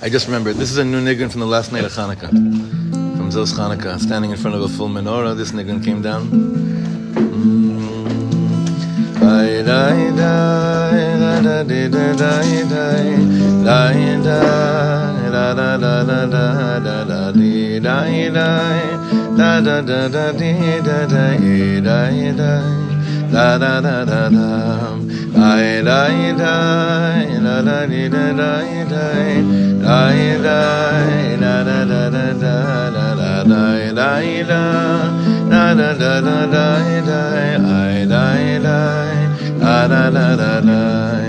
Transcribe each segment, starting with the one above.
I just remember this is a new niggin from the last night of Hanukkah, from Zos Hanukkah, standing in front of a full menorah. This niggin came down. Dai dai dai da da di da dai dai dai dai da da da da da da da dai dai da da da da da dai dai ai dai dai da da da da dai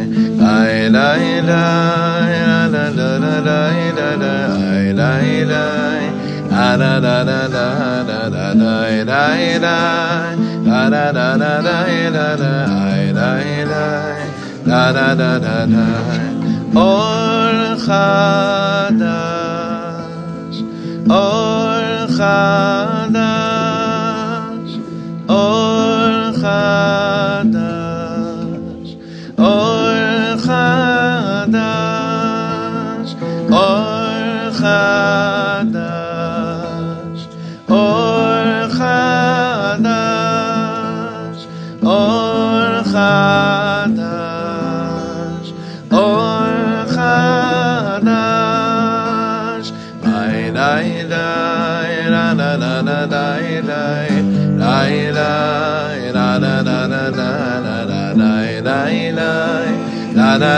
dai dai da da da da dai da da da da da da da da da da da da da da da Or Chadash Or Chadash Or Chadash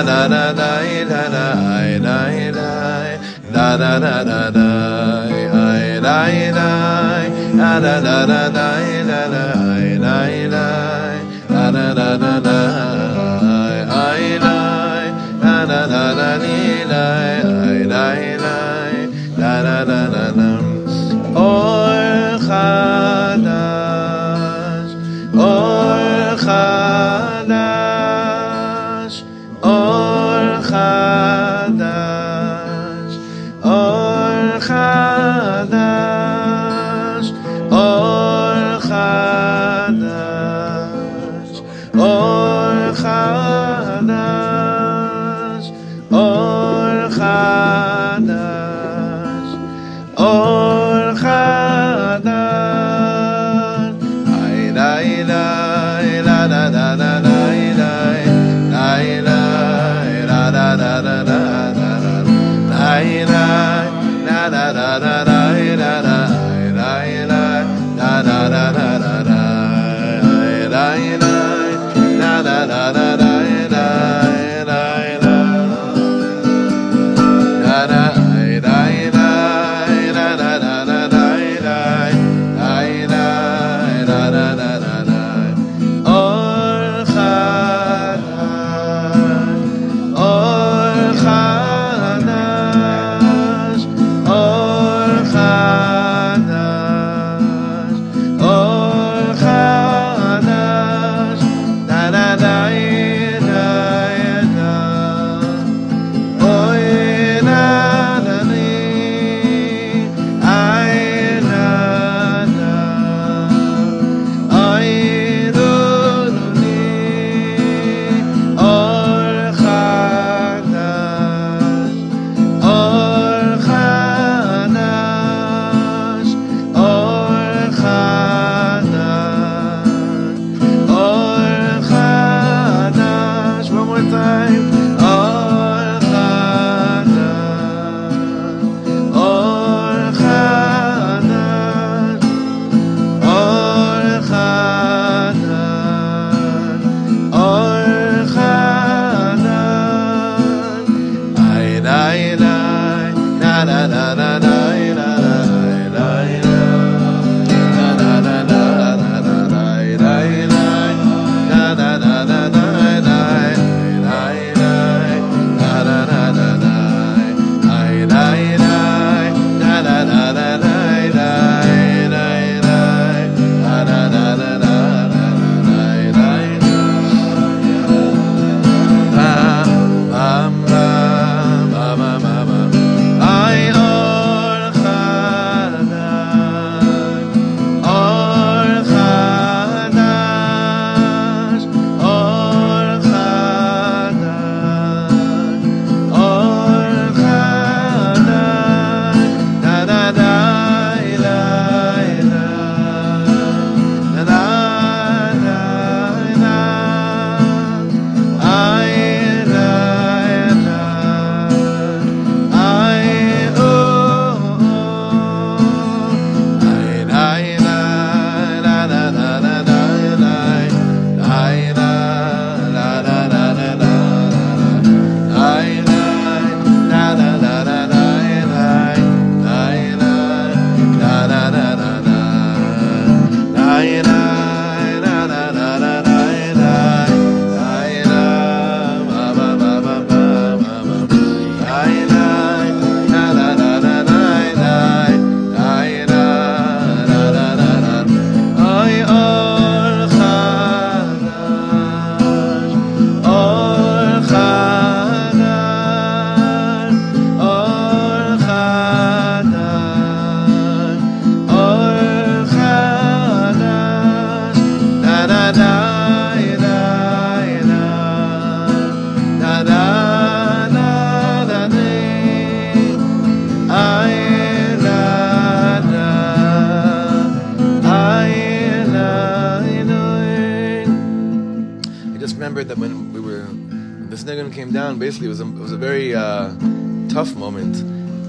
da da da da da da da da da da da da da da da da da da da Oh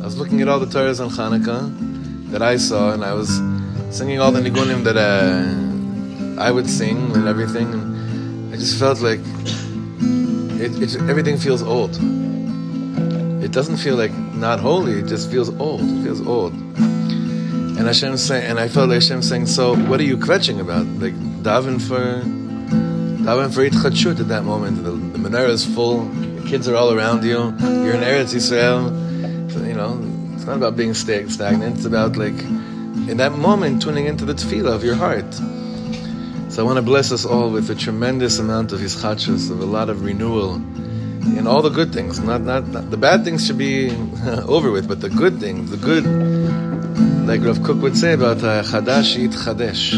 I was looking at all the Torahs on Hanukkah that I saw, and I was singing all the nigunim that uh, I would sing and everything, and I just felt like it, it, everything feels old. It doesn't feel like not holy; it just feels old. It feels old. And Hashem saying, and I felt Hashem saying, "So what are you kvetching about? Like daven for daven for itchadshut at that moment. The, the menorah is full. The kids are all around you. You're in Eretz Yisrael. It's not about being stagnant. It's about like in that moment tuning into the tefillah of your heart. So I want to bless us all with a tremendous amount of hischadshus, of a lot of renewal and all the good things. Not, not, not the bad things should be over with, but the good things, the good, like Rav Kook would say about uh, chadash yit chadesh.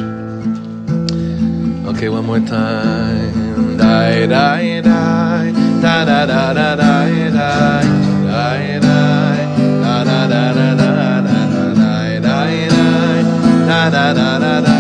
Okay, one more time. Die, die, die, da da da da die, da da da da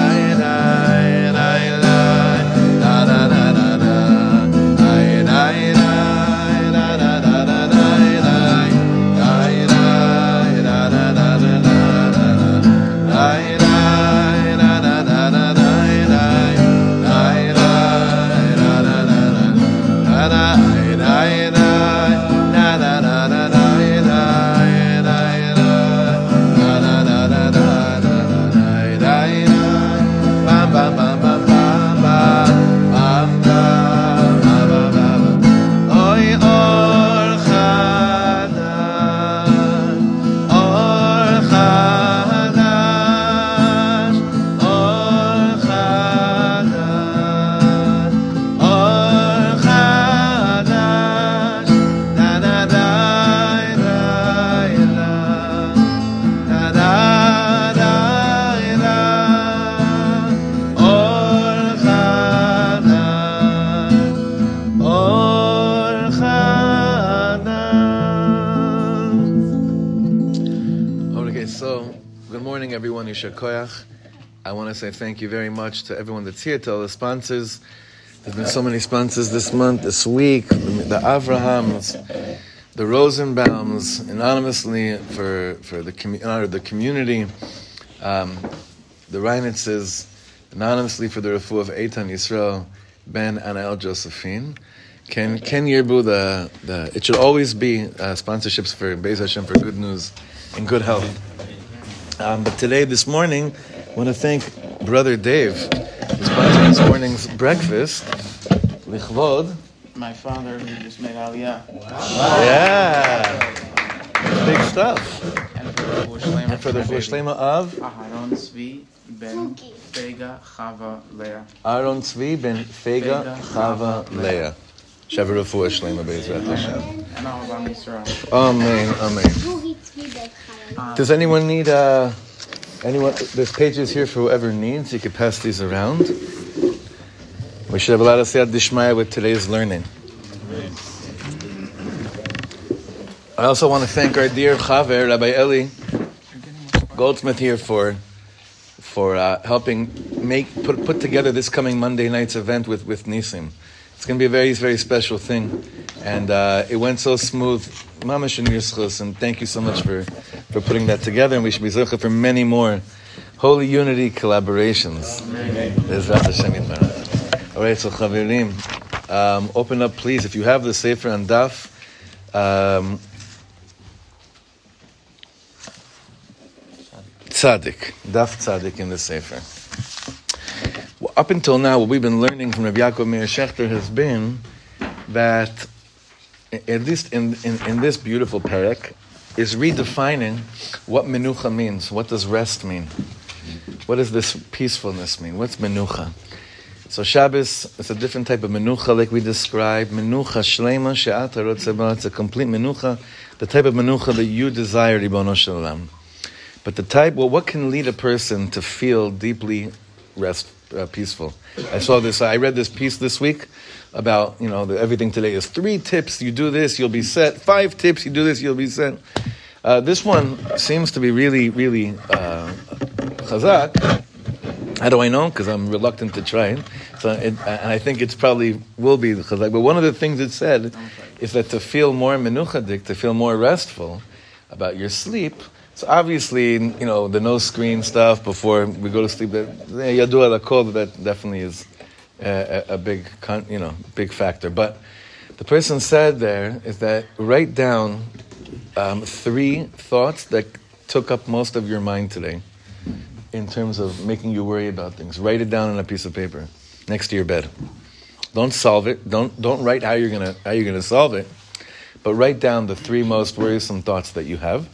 da. I want to say thank you very much to everyone that's here, to all the sponsors. There's been so many sponsors this month, this week. The Avrahams, the Rosenbaums, anonymously for, for the in honor of the community. Um, the Reinitzes, anonymously for the refu of Eitan Yisrael, Ben Anael Josephine. Ken, Ken Yerbu, the, the, it should always be uh, sponsorships for Beis Hashem for good news and good health. Um, but today, this morning, I want to thank Brother Dave, who's sponsoring this morning's breakfast. Lichvod. My father who just made Aliyah. Wow. Yeah. Big stuff. And for the Shlema of? Aharon Tzvi ben Fega Chava Leah. Aaron Tzvi ben Fega Chava Leah. Shavu Refuah Shlema Be'ezrat Hashem. And all of Yisrael. Amen, amen. Does anyone need uh, anyone? There's pages here for whoever needs. You could pass these around. We should have a lot of siyat dishmaya with today's learning. I also want to thank our dear Chaver, Rabbi Eli Goldsmith here for for uh, helping make put put together this coming Monday night's event with with Nisim. It's going to be a very very special thing, and uh, it went so smooth. Mamash and and thank you so much for, for putting that together, and we should be zocha for many more Holy Unity collaborations. All right, so Chavirim, um, open up please, if you have the Sefer and Daf, um, Tzaddik, Daf Tzaddik in the Sefer. Well, up until now, what we've been learning from Rabbi Yaakov Meir Shechter has been that at least in, in, in this beautiful parak, is redefining what menucha means. What does rest mean? What does this peacefulness mean? What's menucha? So Shabbos is a different type of menucha, like we described. Menucha shlema she'at It's a complete menucha, the type of menucha that you desire, Ribono Shalom. But the type, well, what can lead a person to feel deeply rest, uh, peaceful? I saw this. I read this piece this week about, you know, the, everything today is three tips, you do this, you'll be set. Five tips, you do this, you'll be set. Uh, this one seems to be really, really uh, chazak. How do I know? Because I'm reluctant to try it. So, it, and I think it's probably will be chazak. But one of the things it said is that to feel more menuchadik, to feel more restful about your sleep. So obviously, you know, the no screen stuff before we go to sleep. Yadu al kol, that definitely is a, a, big, you know, big factor. But the person said there is that write down um, three thoughts that took up most of your mind today in terms of making you worry about things. Write it down on a piece of paper next to your bed. Don't solve it. Don't don't write how you're gonna how you're gonna solve it, but write down the three most worrisome thoughts that you have.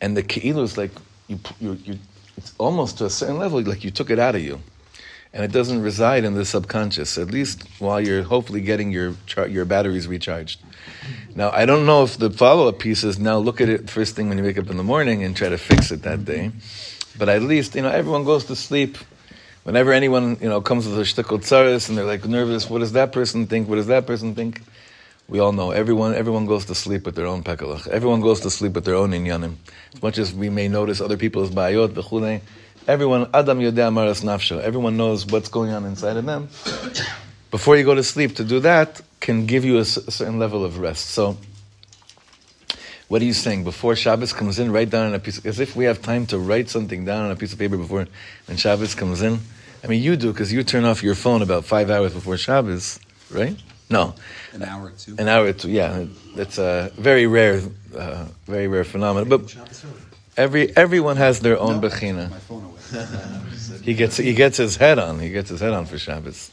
And the keilu is like you, you, you it's almost to a certain level like you took it out of you, and it doesn't reside in the subconscious. At least while you're hopefully getting your your batteries recharged. Now I don't know if the follow up piece is now look at it first thing when you wake up in the morning and try to fix it that day. But at least, you know, everyone goes to sleep. Whenever anyone, you know, comes with a shtickle tzaris and they're like nervous, what does that person think? What does that person think? We all know everyone. Everyone goes to sleep with their own pekalach. Everyone goes to sleep with their own inyanim. As much as we may notice other people's bayot, v'chulei, everyone adam yodea maras nafsho. Everyone knows what's going on inside of them. Before you go to sleep, to do that can give you a, certain level of rest. So what are you saying? Before Shabbos comes in, write down on a piece, as if we have time to write something down on a piece of paper before when Shabbos comes in. I mean, you do because you turn off your phone about five hours before Shabbos, right? No, an hour or two. An hour or two, yeah. That's a very rare, uh, very rare phenomenon. But every everyone has their own no, bechina. he gets he gets his head on. He gets his head on for Shabbos.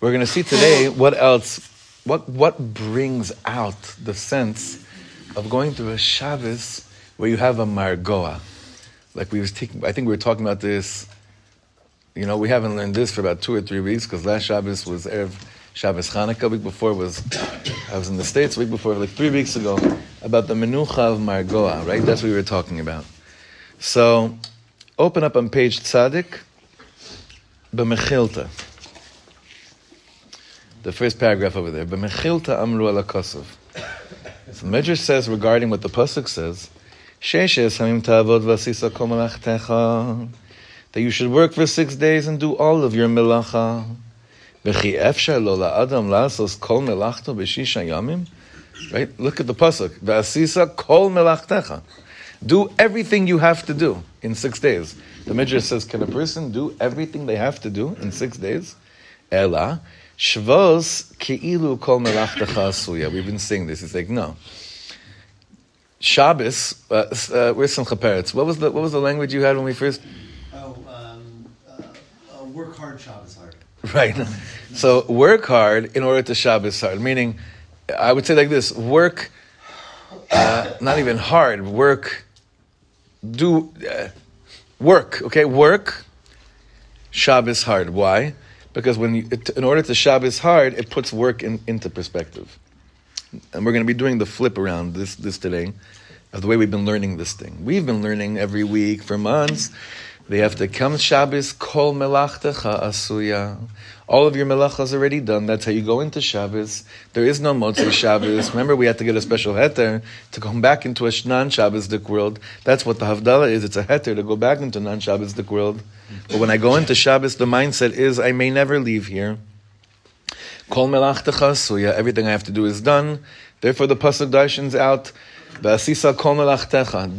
We're going to see today what else, what what brings out the sense of going through a Shabbos where you have a margoa. Like we was taking, I think we were talking about this. You know, we haven't learned this for about two or three weeks because last Shabbos was Erev Shabbos Chanukah. Week before was I was in the states. Week before, like three weeks ago, about the menucha of margoa. Right, that's what we were talking about. So, open up on page Tzadik, b'mechilta. The first paragraph over there. B'mechilta amru ala kosov. So Medrash says regarding what the pasuk says, "Sheshes hamim vasisa kol melachtecha," that you should work for six days and do all of your melacha. V'chi efshar lo la'adam lasos kol melachto b'shisha yamim. Right? Look at the pasuk. Vasisa kol melachtecha. Do everything you have to do in six days. The Midrash says, can a person do everything they have to do in six days? Ella Shvos keilu kol melachtecha asuya. We've been saying this. It's like no. Shabbos. Uh, uh, where's Simcha Peretz? What was the what was the language you had when we first? Oh, um, uh, uh, work hard, Shabbos hard. Right. so work hard in order to Shabbos hard. Meaning, I would say like this: work, uh, not even hard. Work. Do uh, work. Okay, work. Shabbos hard. Why? because when you, it, in order to Shabbos hard, it puts work in, into perspective. And we're going to be doing the flip around this this today of the way we've been learning this thing. We've been learning every week for months. They have to come Shabbos, kol melachtecha asuya. All of your melacha is already done. That's how you go into Shabbos. There is no Motzei Shabbos. Remember, we had to get a special heter to come back into a non-Shabbosdik world. That's what the Havdalah is. It's a heter to go back into non-Shabbosdik world. But when I go into Shabbos, the mindset is I may never leave here. Kol melachtecha asuya. Everything I have to do is done. Therefore, the pasuk darshans out.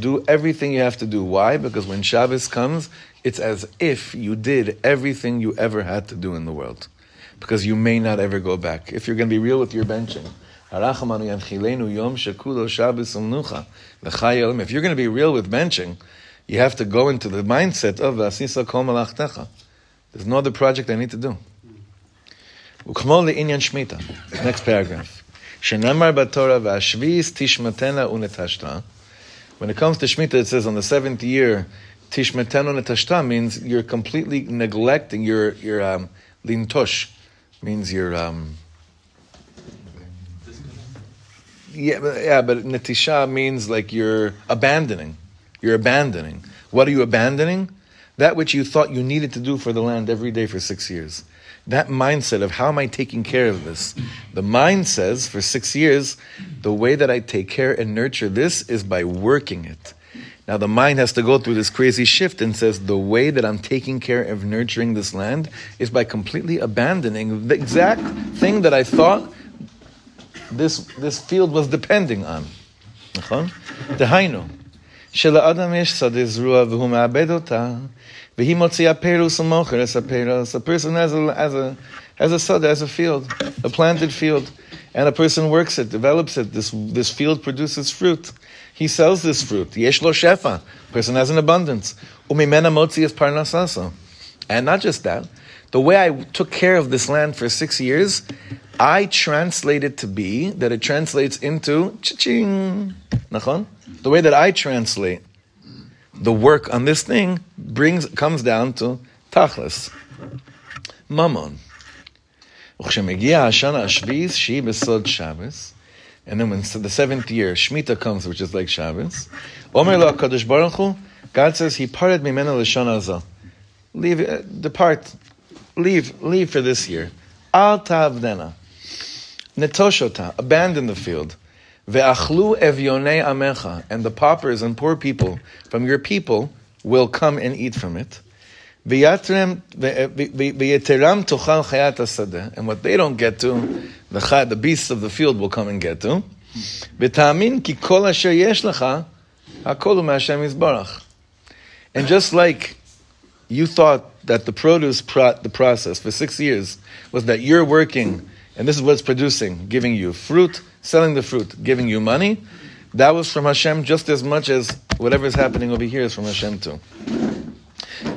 Do everything you have to do. Why? Because when Shabbos comes, it's as if you did everything you ever had to do in the world. Because you may not ever go back. If you're going to be real with your benching. Um if you're going to be real with benching, you have to go into the mindset of. There's no other project I need to do. Next paragraph. Batorah v'ashvis tishmatena unetashta. When it comes to Shemitah, it says on the seventh year, tishmatena unetashta means you're completely neglecting your your um, lintosh, means you're um, yeah, but, yeah, but netisha means like you're abandoning. You're abandoning. What are you abandoning? That which you thought you needed to do for the land every day for six years that mindset of how am I taking care of this? The mind says for six years, the way that I take care and nurture this is by working it. Now the mind has to go through this crazy shift and says the way that I'm taking care of nurturing this land is by completely abandoning the exact thing that I thought this, this field was depending on. נכון? דהיינו, שלאדם יש שדה זרוע והוא מעבד אותה, a person has a, has a, has a sod, has a field, a planted field, and a person works it, develops it. This, this field produces fruit. He sells this fruit. Yeshlo shefa. Person has an abundance. Umimena motzi is parnasasa. And not just that, the way I took care of this land for six years, I translate it to be that it translates into ching. The way that I translate the work on this thing brings comes down to tachlis. Mammon. וכשמגיע השנה השביעית, שהיא בסוד שבס, and then when the seventh year, Shemitah comes, which is like Shabbos, Omer lo HaKadosh Baruch Hu, God says, He parted mimena l'shana azah. Leave, uh, depart, leave, leave for this year. Al ta'avdena. Netoshota, abandon the field. Ve'achlu evyonei amecha, and the paupers and poor people from your people will come and eat from it. And what they don't get to, the the beasts of the field will come and get to. Ki. And just like you thought that the produce, pro- the process for six years was that you're working and this is what it's producing, giving you fruit, selling the fruit, giving you money. That was from Hashem just as much as whatever is happening over here is from Hashem too.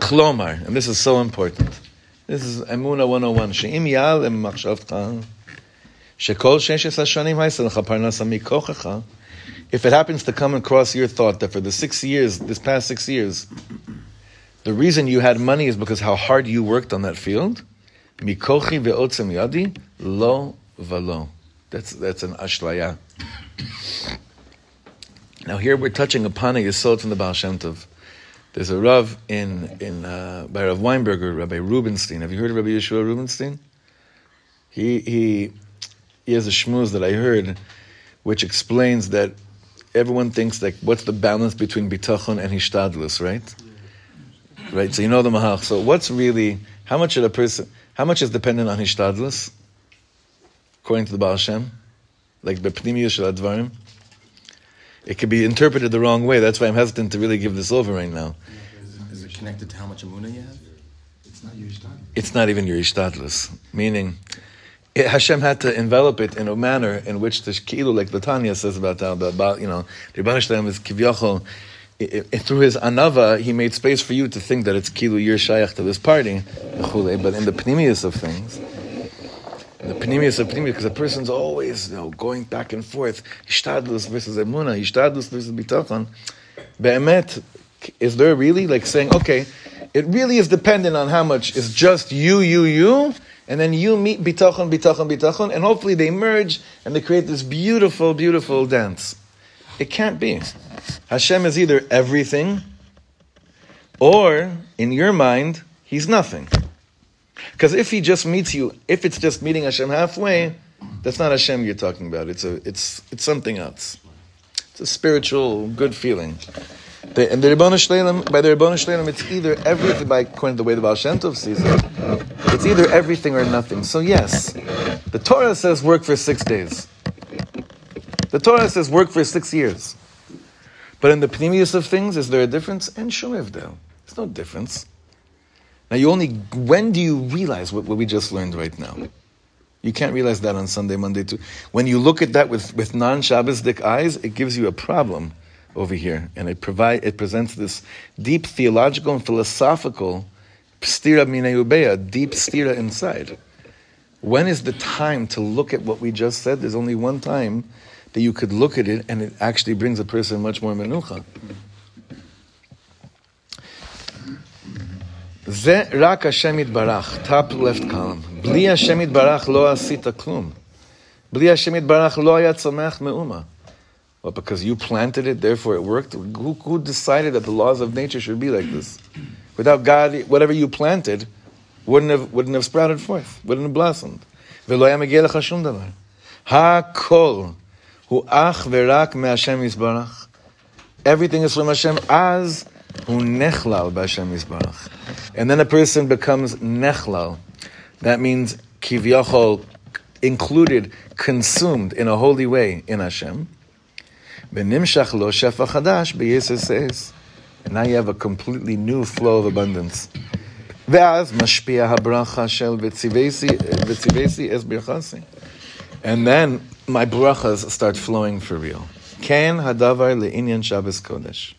Klomar, and this is so important. This is Emuna 101. She'im yal em machshavcha, shekol sheshes hashanim haiselecha parnasa mikochecha. If it happens to come across your thought that for the six years, this past six years, the reason you had money is because how hard you worked on that field, Mikochi ve'otzem yadi, lo velo. That's, that's an ashlaya. Now here we're touching upon a yisod from the Baal Shem Tov. There's a Rav in, in, uh, by Rav Weinberger, Rabbi Rubenstein. Have you heard of Rabbi Yeshua Rubenstein? He, he, he has a shmooze that I heard, which explains that everyone thinks like, what's the balance between bitachon and hishtadlus, right? Right, so you know the mahach. So what's really, how much should a person, how much is dependent on hishtadlus? According to the Baal Shem? Like bepnimiyus shel advarim? It could be interpreted the wrong way. That's why I'm hesitant to really give this over right now. Is it connected to how much emuna you have? It's not your style. It's not even your ishtadlus. Meaning, it, Hashem had to envelop it in a manner in which the kilu, like the Tanya says about how the about you know the Rebbe Shalom is kivyachol. I- i- Through his anava, he made space for you to think that it's kilu you're shaykh to this party, but in the pnimius of things, in the pnimius of pnimius, because a person's always you know, going back and forth, ishtadlus versus emuna, ishtadlus versus bitachon. Be'emet, is there really like saying, okay, it really is dependent on how much is just you, you, you, and then you meet bitachon, bitachon, bitachon, and hopefully they merge and they create this beautiful, beautiful dance. It can't be. Hashem is either everything, or in your mind, he's nothing. Because if he just meets you, if it's just meeting Hashem halfway, that's not Hashem you're talking about. It's a, it's, it's something else. It's a spiritual good feeling. The, and the Ribbon Shleilim, by the Ribbon Shleilim, it's either everything, by according to the way the Baal Shem Tov sees it, it's either everything or nothing. So yes, the Torah says work for six days. The Torah says work for six years. But in the pnimius of things, is there a difference? And shumevdel. There's no difference. Now you only, when do you realize what, what we just learned right now? You can't realize that on Sunday, Monday too. When you look at that with, with non-Shabbosdik eyes, it gives you a problem over here. And it provide, it presents this deep theological and philosophical stira minayubeya, deep stira inside. When is the time to look at what we just said? There's only one time that you could look at it and it actually brings a person much more menucha. זה רק השם יתברך, top left column. בלי השם יתברך לא עשית כלום. בלי השם יתברך לא היה צומח מאומה. Well, because you planted it, therefore it worked. Who, who decided that the laws of nature should be like this? Without God, whatever you planted wouldn't have, wouldn't have sprouted forth, wouldn't have blossomed. ולא היה מגיע לך שום דבר. הכל הוא אך ורק מהשם יתברך. everything is from Hashem, as hu nechlal b'Hashem Yisbarach. And then a person becomes nechlal. That means kivyachol, included, consumed in a holy way in Hashem. V'nimshach lo shefa chadash b'yeses And now you have a completely new flow of abundance. ואז משפיע הברכה של וציוויסי אס ברכסי. And then my brachas start flowing for real. כן הדבר לעניין שבס קודש.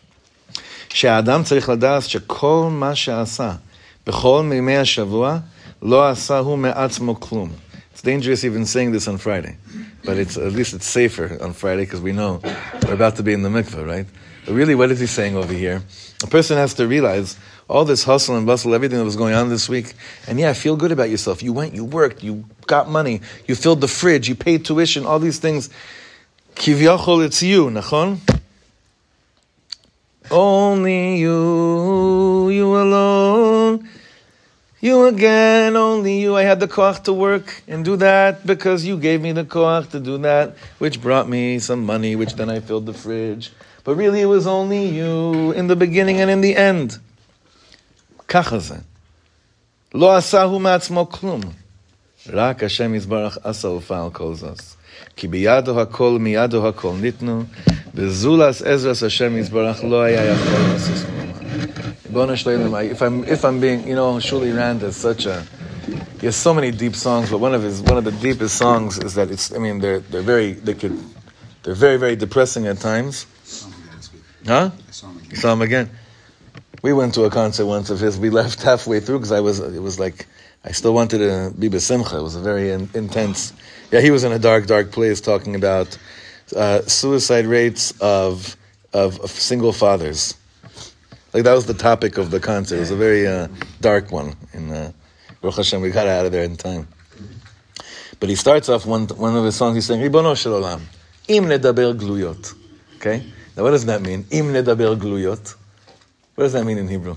שהאדם צריך לדעת שכל מה שעשה בכל מימי השבוע, לא עשה הוא מעצמו כלום. It's dangerous even saying this on Friday, but it's at least it's safer on Friday because we know we're about to be in the mikveh, right? But really, what is he saying over here? A person has to realize all this hustle and bustle, everything that was going on this week, and yeah, feel good about yourself. You went, you worked, you got money, you filled the fridge, you paid tuition, all these things. Kivyachol, it's you, nachon? Only you, you alone. You again, only you. I had the koach to work and do that because you gave me the koach to do that, which brought me some money, which then I filled the fridge. But really, it was only you in the beginning and in the end. ככה זה. לא עשה הוא מעצמו כלום. רק השם יזברך עשה ופעל כל זאת. כי בידו הכל מידו הכל ניתנו, וזולס עזרס השם יזברך לא היה יכול לעשות if I'm if I'm being, you know, Shuli Rand is such a he has so many deep songs, but one of his one of the deepest songs is that it's I mean they're they're very they could they're very very depressing at times. Huh? You saw him again. We went to a concert once of his. We left halfway through because I was it was like I still wanted to be besimcha. It was a very in, intense. Yeah, he was in a dark dark place talking about uh, suicide rates of, of of single fathers. Like that was the topic of the concert. It was a very uh, dark one. In uh, Hashem, we got out of there in time. But he starts off one one of his songs. He's saying, "Ribono shel olam, im nedaber gluyot." Okay. Now, what does that mean? Im nedaber gluyot. What does that mean in Hebrew?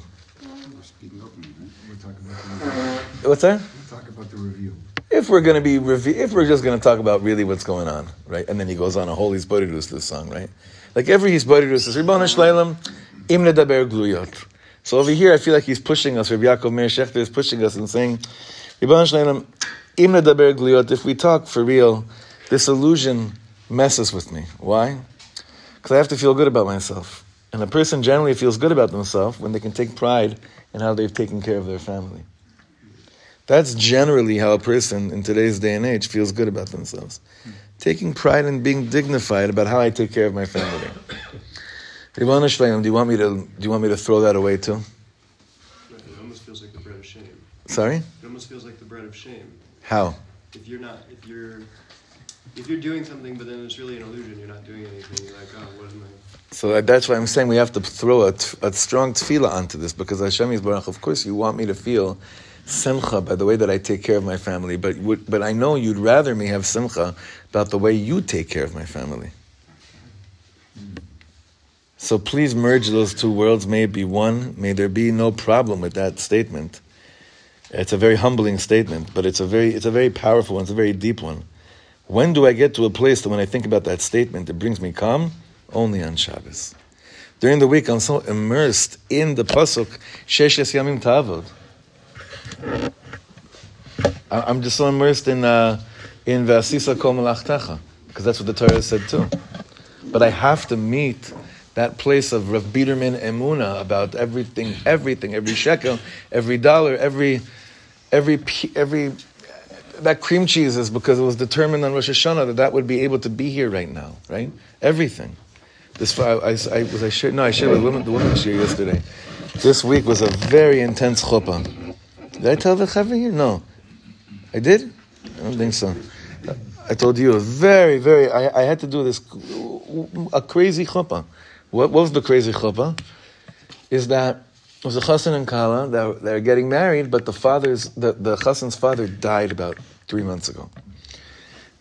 What's that? Talk about the review. If we're going to be review, if we're just going to talk about really what's going on, right? And then he goes on a whole hisbodedus this song, right? Like every hisbodedus is Ribbon Shleilim Im Nedaber Gluyot. So over here, I feel like he's pushing us. Rabbi Yaakov Meir Shechter is pushing us and saying, Ribbon Shleilim Im Nedaber Gluyot. If we talk for real, this illusion messes with me. Why? Because I have to feel good about myself. And a person generally feels good about themselves when they can take pride in how they've taken care of their family. That's generally how a person in today's day and age feels good about themselves. Taking pride in being dignified about how I take care of my family. do you want me to do you want me to throw that away too? It almost feels like the bread of shame. Sorry? It almost feels like the bread of shame. How? If you're not if you're if you're doing something but then it's really an illusion, you're not doing anything, you're like, oh, what am I so that's why I'm saying we have to throw a, strong tefillah onto this because Hashem is Baruch. Of course, you want me to feel simcha by the way that I take care of my family, but but I know you'd rather me have simcha about the way you take care of my family. So please merge those two worlds. May it be one. May there be no problem with that statement. It's a very humbling statement, but it's a very it's a very powerful one. It's a very deep one. When do I get to a place that when I think about that statement, it brings me calm? Only on Shabbos. During the week, I'm so immersed in the pasuk Sheshes Yamim Tavod. I'm just so immersed in uh, in Vasisa Kol because that's what the Torah said too. But I have to meet that place of Rav Biderman Emuna about everything, everything, every shekel, every dollar, every every every that cream cheese is because it was determined on Rosh Hashanah that that would be able to be here right now, right? Everything. This I, I, I was I shared no I shared with women the women share yesterday. This week was a very intense chuppah. Did I tell the chaver here? No, I did. I don't think so. I told you a very very. I, I had to do this a crazy chuppah. What, what was the crazy chuppah? Is that it was a chassan and kala that they're getting married, but the father's the the chassan's father died about three months ago,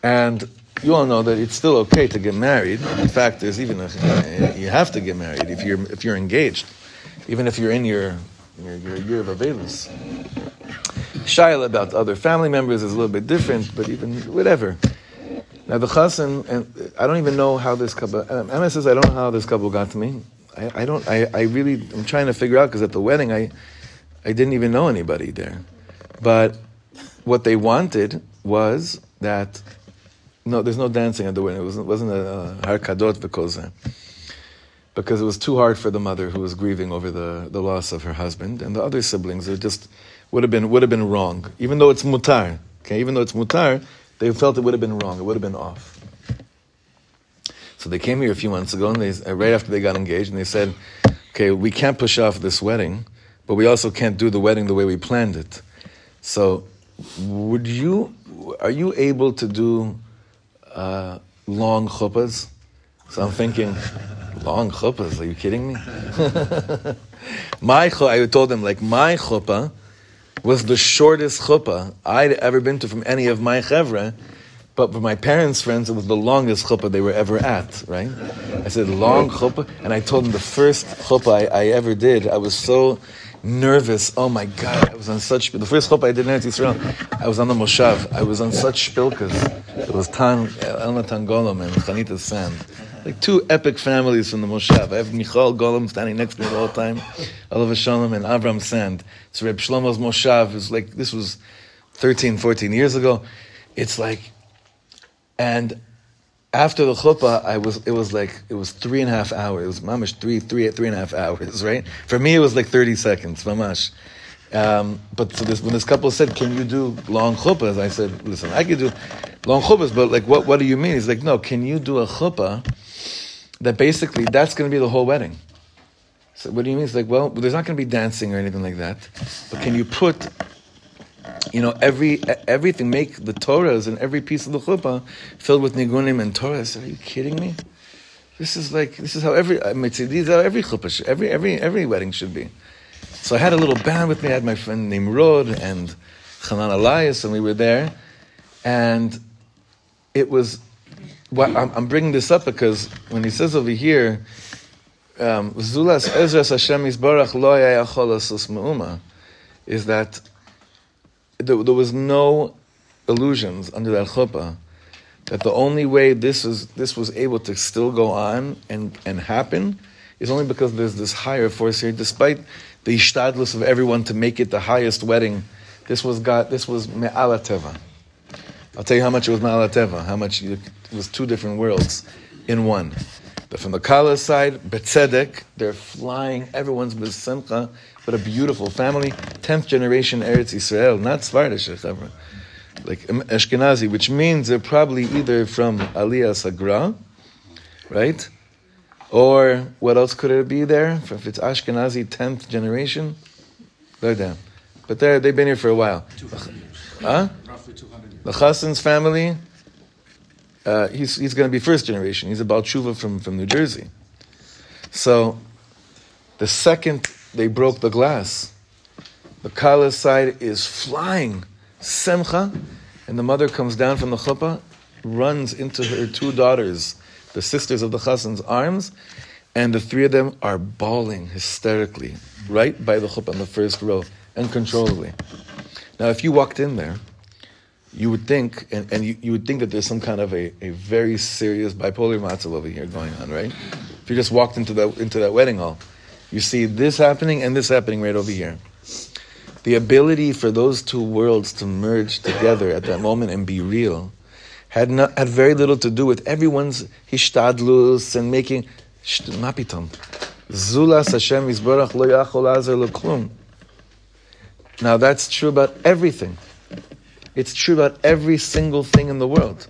and you all know that it's still okay to get married. In fact, there's even a, you have to get married if you're if you're engaged, even if you're in your your, your year of avelus. Shaila about other family members is a little bit different, but even whatever. Now the chassan, and I don't even know how this couple. Um, Emma says I don't know how this couple got to me. I, I don't. I, I really. I'm trying to figure out because at the wedding, I, I didn't even know anybody there, but what they wanted was that. No, there's no dancing at the wedding. It wasn't, wasn't a harkadot because because it was too hard for the mother who was grieving over the, the loss of her husband, and the other siblings. It just would have been would have been wrong, even though it's mutar. Okay, even though it's mutar, they felt it would have been wrong. It would have been off. So they came here a few months ago, and they, uh, right after they got engaged, and they said, "Okay, we can't push off this wedding, but we also can't do the wedding the way we planned it. So, would you? Are you able to do uh, long chuppahs?" So I'm thinking, long chuppahs? Are you kidding me? my I told them like my chuppah was the shortest chuppah I'd ever been to from any of my chevra. But for my parents' friends, it was the longest chuppah they were ever at, right? I said, long chuppah. And I told them the first chuppah I, I ever did, I was so nervous. Oh my God, I was on such, the first chuppah I did in Eretz Yisrael, I was on the Moshav. I was on such shpilkas. It was Tan, Elnatan Golom and Chanita Sand. Like two epic families from the Moshav. I have Michal Golom standing next to me the whole time, Olav Shalom and Avram Sand. So Reb Shlomo's Moshav is like, this was 13, 14 years ago. It's like, and after the chuppah, I was it was like it was three and a half hours. It was mamash three three three and a half hours, right? For me, it was like thirty seconds, mamash. Um, but so this, when this couple said, "Can you do long chuppahs?" I said, "Listen, I can do long chuppahs, but like, what what do you mean?" He's like, "No, can you do a chuppah that basically that's going to be the whole wedding?" So what do you mean? He's like, "Well, there's not going to be dancing or anything like that, but can you put you know, every everything make the Torahs and every piece of the chuppah filled with nigunim and Torahs. Are you kidding me? This is like this is how every I mean, these are every chuppah, every every every wedding should be. So I had a little band with me. I had my friend Nimrod and Hanan Elias, and we were there, and it was. Well, I'm, I'm bringing this up because when he says over here, um, "Zulas Ezras Hashem Yisbarach Lo is that there, there was no illusions under that chuppah that the only way this is this was able to still go on and, and happen is only because there's this higher force here. Despite the ishtadlus of everyone to make it the highest wedding, this was God. This was me'ala teva. I'll tell you how much it was me'ala teva. How much it was two different worlds in one. But from the Kala side, Betzedek, they're flying. Everyone's besimcha. But a beautiful family, tenth generation Eretz Israel, not Svardish, eh, like Ashkenazi, which means they're probably either from Aliyas HaGra, right? Or what else could it be there? If it's Ashkenazi, tenth generation, they're down. But they they've been here for a while. Huh? Roughly 200 years. The Chassan's family, uh, he's, he's going to be first generation. He's a baal Tshuva from, from New Jersey. So the second they broke the glass, the Kala side is flying, simcha, and the mother comes down from the chuppah, runs into her two daughters, the sisters of the Chassan's arms, and the three of them are bawling hysterically right by the chuppah in the first row, uncontrollably. Now, if you walked in there, you would think, and, and you, you would think that there's some kind of a, a very serious bipolar matzel over here going on, right? If you just walked into that into that wedding hall, you see this happening and this happening right over here. The ability for those two worlds to merge together at that moment and be real had not, had very little to do with everyone's hishtadlus and making mapitom. Zulas Hashem Yisborach lo yachol azer Now that's true about everything. It's true about every single thing in the world.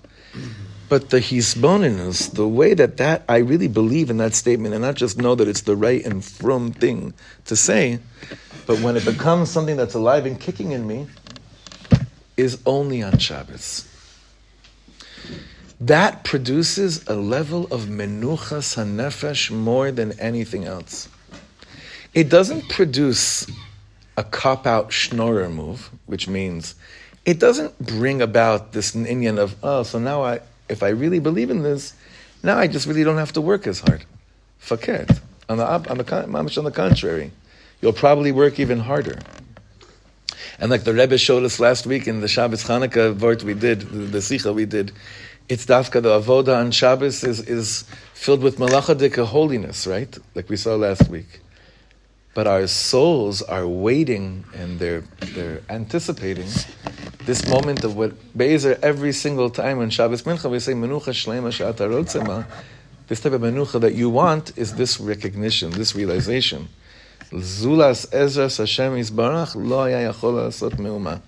But the hisboninus, the way that that I really believe in that statement, and not just know that it's the right and from thing to say, but when it becomes something that's alive and kicking in me, is only on Shabbos. That produces a level of menuchas hanefesh more than anything else. It doesn't produce a cop out schnorrer move, which means it doesn't bring about this inyan of, oh, so now I, if I really believe in this, now I just really don't have to work as hard. Farkert. On the, on the, on the contrary, you'll probably work even harder. And like the Rebbe showed us last week in the Shabbos Chanukah vort we did, the, the Sicha we did, it's dafka, the avoda on Shabbos is, is filled with malachadika holiness, right? Like we saw last week. But our souls are waiting and they're, they're anticipating this moment of what Be'ezer every single time when Shabbos Mincha we say Menucha Shlema Sha'ata This type of menucha that you want is this recognition, this realization. Zulas Ezra Hashem Yisbarach lo haya yachol lasot meuma.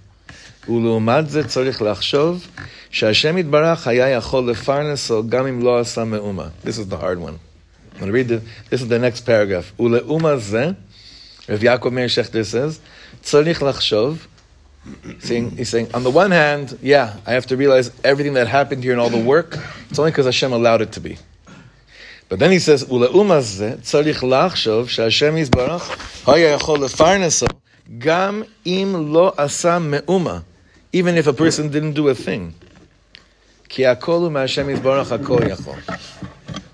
Ulumad ze tzorich lachshov shehashem Yisbarach haya yachol lefarneso gam im lo asa meuma. This is the hard one. I'm going to read the, this is the next paragraph. Uleuma ze, Rav Yaakov Meir Shechter says, tzorich lachshov, Saying, he's saying, on the one hand, yeah, I have to realize everything that happened here and all the work, it's only because Hashem allowed it to be. But then he says, ולעומה זה, צריך לחשוב שהשם יתברך היה יכול לפרנסו גם אם לא עשה מאומה even if a person didn't do a thing.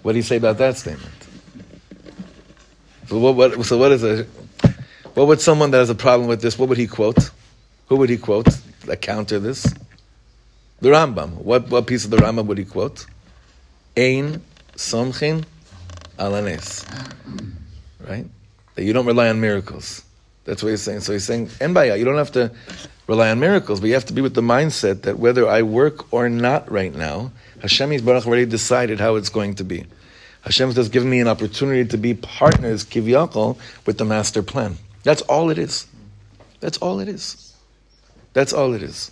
What do you say about that statement? So what, what, so what is it? What would someone that has a problem with this, what would he quote? Who would he quote that counter this? The Rambam. What, what piece of the Rambam would he quote? Ein Somchin alanes. Right? That you don't rely on miracles. That's what he's saying. So he's saying, Enbaya, you don't have to rely on miracles, but you have to be with the mindset that whether I work or not right now, Hashem Yisbarach already decided how it's going to be. Hashem has given me an opportunity to be partners, kivyakol, with the master plan. That's all it is. That's all it is. That's all it is.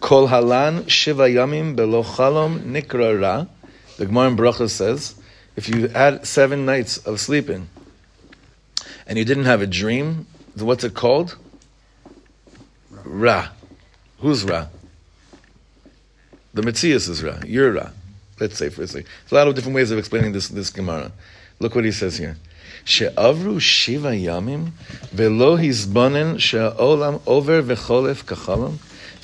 Kol halan shiva yamim belo chalom nikra ra. The Gemara in Bracha says, if you had seven nights of sleeping and you didn't have a dream, what's it called? Ra. Who's Ra? The Metzias is Ra. You're Ra. Let's say for a second. There's a lot of different ways of explaining this, this Gemara. Look what he says here. שעברו שבע velo hisbonen הזבונן שהעולם over וחולף כחלום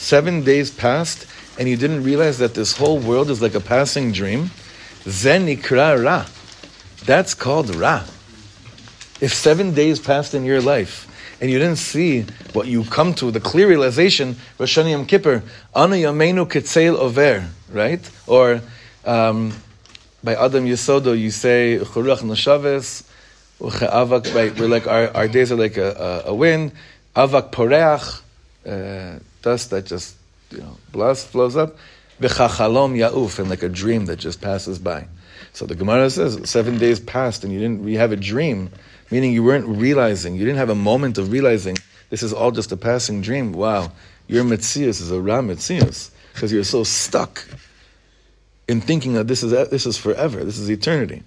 Seven days passed and you didn't realize that this whole world is like a passing dream. Zen nikra ra. That's called ra. If seven days passed in your life and you didn't see what you come to, the clear realization, Rosh Yom Kippur, Ana Yameinu Ketzel Over, right? Or um, by Adam Yesodo, you say, Churuach Nashaves, right? We're like, our, our days are like a, a, a wind, Avak Poreach, uh, dust that just, you know, blast, flows up, V'chachalom Ya'uf, and like a dream that just passes by. So the Gemara says, seven days passed and you didn't you have a dream meaning you weren't realizing, you didn't have a moment of realizing this is all just a passing dream. Wow, your Metzias is a Ra Metzias because you're so stuck in thinking that this is this is forever, this is eternity.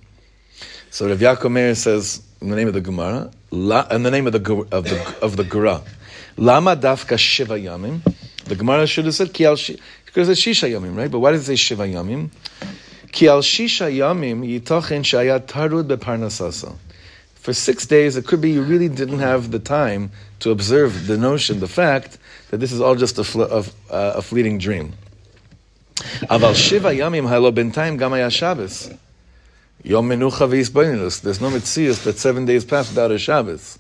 So Rav Yaakov Meir says in the name of the Gemara, la, in the name of the of the of the Gra, Lama dafka shiva yamim. The Gemara should have said ki al because it's shisha yamim, right? But why does it say shiva yamim? Ki al shisha yamim yitochen shayat tarud beparnasasa for six days, it could be you really didn't have the time to observe the notion, the fact that this is all just a, fl- a, a fleeting dream. Aval shiva yamim halo bentayim gamaya Shabbos. Yom menucha v'isbonilus. There's no mitzias that seven days passed without a Shabbos.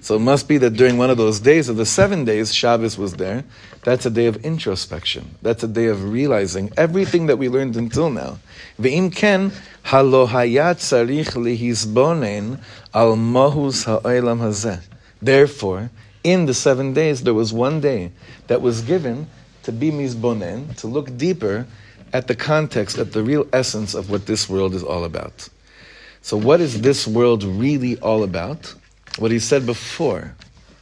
So it must be that during one of those days of the seven days, Shabbos was there. That's a day of introspection. That's a day of realizing everything that we learned until now. Ve'im ken al mahus hazeh. Therefore, in the seven days, there was one day that was given to be mizbonen, to look deeper at the context, at the real essence of what this world is all about. So, what is this world really all about? What he said before.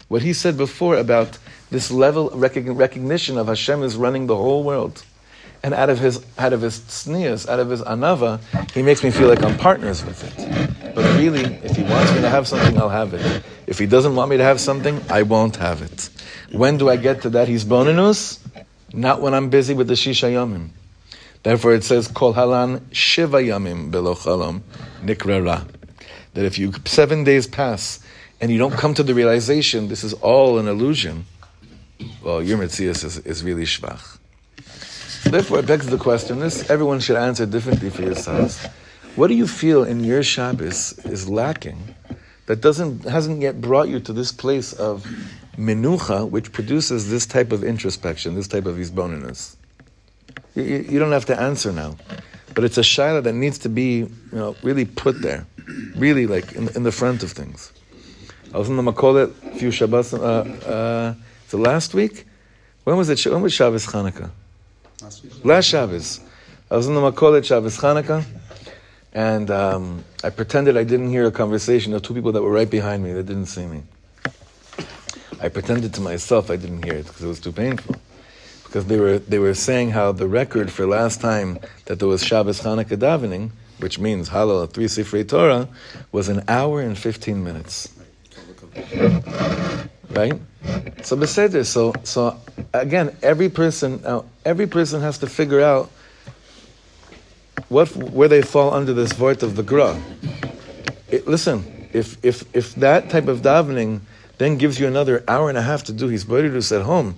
What he said before about this level recognition of Hashem is running the whole world. And out of his out of his sneers, out of his anava, he makes me feel like I'm partners with it. But really, if he wants me to have something, I'll have it. If he doesn't want me to have something, I won't have it. When do I get to that? Hisbonenus? Not when I'm busy with the Shisha Yamim. Therefore it says, Kol halan shiva yamim belo chalom nikrara. That if you seven days pass and you don't come to the realization this is all an illusion, well, your Metzias is, is really shvach. Therefore, it begs the question, this everyone should answer differently for yourselves. What do you feel in your Shabbos is lacking that doesn't hasn't yet brought you to this place of menucha, which produces this type of introspection, this type of isboninus. You, you, you don't have to answer now, but it's a shaila that needs to be, you know, really put there, really like in, in the front of things. I was in the Makolet a few Shabbos, uh, uh, so last week? When was it? When was Shabbos Chanukah? Last week. Last Shabbos. I was in the Makolet Shabbos Chanukah, and um, I pretended I didn't hear a conversation of two people that were right behind me that didn't see me. I pretended to myself I didn't hear it because it was too painful. Because they were, they were saying how the record for last time that there was Shabbos Chanukah davening, which means Hallel, three Sifrei Torah, was an hour and 15 minutes. Right? So beseder. So so again, every person now every person has to figure out what where they fall under this vort of the gra. It, listen, if if if that type of davening then gives you another hour and a half to do hisbodedus at home.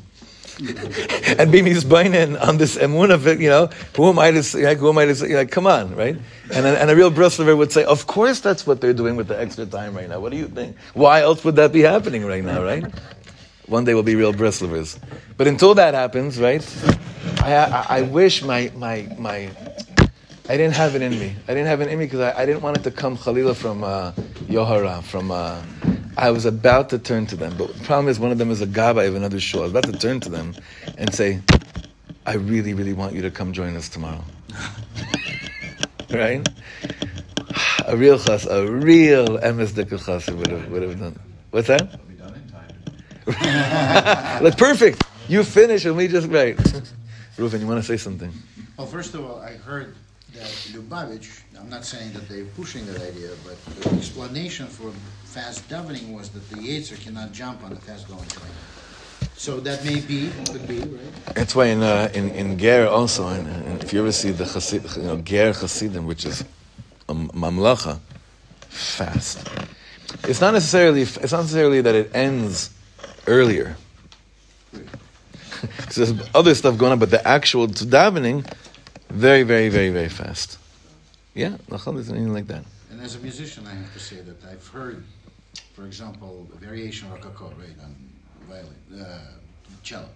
and be misbainin on this emun of it, you know, who am I to say, like, who am I to say, like, come on, right? And, a- and a real Breslover would say, of course that's what they're doing with the extra time right now. What do you think? Why else would that be happening right now, right? One day we'll be real Breslovers. But until that happens, right, I, I, I wish my, my, my, I didn't have it in me. I didn't have it in me because I, I didn't want it to come Khalila from uh, Yohara, from, uh, I was about to turn to them, but the problem is one of them is a gabbai of another shul. I was about to turn to them and say, I really, really want you to come join us tomorrow. right? A real chas, a real emes dekel chas would have, would have done. What's that? It'll be done in time. like perfect. You finish and we just right. Reuven, you want to say something? Well, first of all, I heard that Lubavitch, I'm not saying that they're pushing that idea, but the explanation for fast davening was that the Yetzer cannot jump on the fast going train. So that may be, could be, right? That's why in uh, in in Ger also, if you ever see the Hasid, you know, Ger Hasidim, which is a mamlacha, fast. It's not necessarily it's not necessarily that it ends earlier. There's other stuff going on, but the actual davening, very, very, very, very fast. Yeah, nachal, there's anything like that. And as a musician, I have to say that I've heard, for example, a variation of rococo, right, on violin, uh, cello.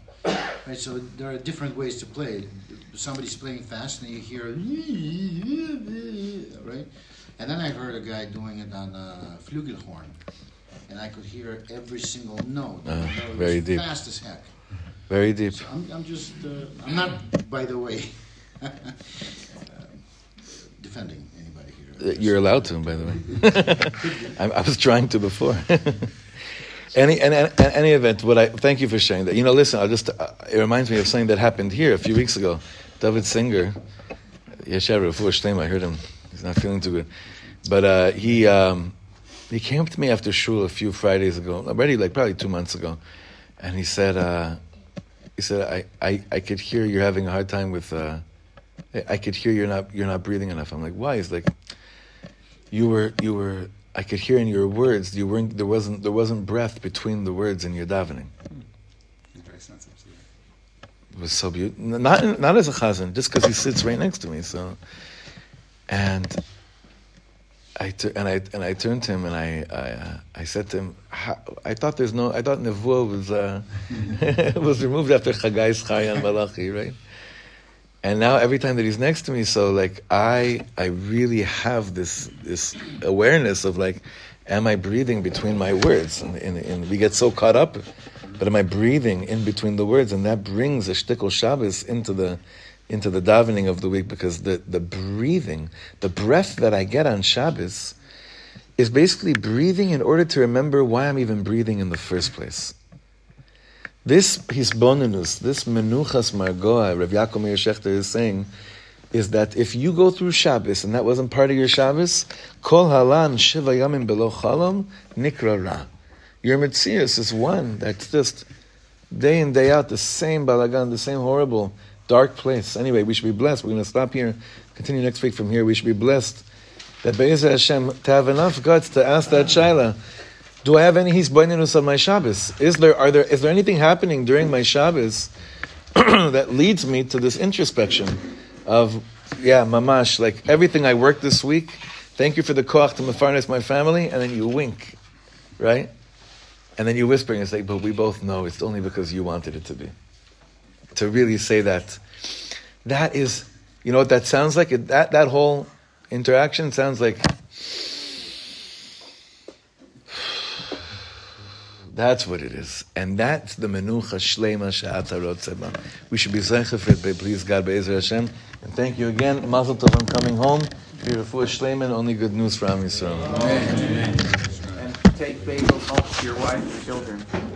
Right, so there are different ways to play. Somebody's playing fast, and you hear, right? And then I heard a guy doing it on a flugelhorn, and I could hear every single note. You know, it was very deep. Fast as heck. Very deep. So I'm, I'm just, uh, I'm not, by the way, uh, defending anybody here. Uh, You're allowed to, by the way. I, I was trying to before. any, any, any event, what I thank you for sharing that. You know, listen, I'll just. Uh, it reminds me of something that happened here a few weeks ago. David Singer, Yeshua Refuah Shleim, I heard him. He's not feeling too good, but uh, he um, he came up to me after shul a few Fridays ago, already like probably two months ago, and he said, uh, he said, I, I, I could hear you're having a hard time with. Uh, I- I could hear you're not you're not breathing enough. I'm like, why? He's like, you were you were I could hear in your words you weren't there wasn't there wasn't breath between the words in your davening. Very sensitive. It was so beautiful. Not not as a chazan, just because he sits right next to me. So, and I tur- and I and I turned to him and I I, uh, I said to him, I thought there's no I thought nevuah was uh, was removed after Chagai Zecharya Malachi, right? And now every time that he's next to me, so like I I really have this this awareness of like, am I breathing between my words? And, and, and we get so caught up, but am I breathing in between the words? And that brings a shtickle Shabbos into the into the davening of the week because the the breathing, the breath that I get on Shabbos, is basically breathing in order to remember why I'm even breathing in the first place. This hisbonenus, this menuchas margoa, Rav Yaakov Meir Shechter is saying, is that if you go through Shabbos and that wasn't part of your Shabbos, kol halan shiva yamim belo chalom nikra ra. Your mitzias is one that's just day in day out the same balagan, the same horrible dark place. Anyway, we should be blessed. We're going to stop here, continue next week from here. We should be blessed that Be'ez Hashem to have enough guts to ask that shaila. Do I have any hisbonenus on my Shabbos? Is there are there is there anything happening during my Shabbos that leads me to this introspection of yeah, mamash, like everything I worked this week. Thank you for the koach to mefarnes my family, and then you wink, right? And then you're whispering and say, but we both know it's only because you wanted it to be. To really say that. That is, you know what that sounds like? That, that whole interaction sounds like That's what it is. And that's the menucha shlema she'ata rotzeba. We should be zeicha for please God, be be'ezer Hashem. And thank you again. Mazel tov, I'm coming home. Refuah shlema and only good news for Am Yisrael. And take bagels home to your wife and children.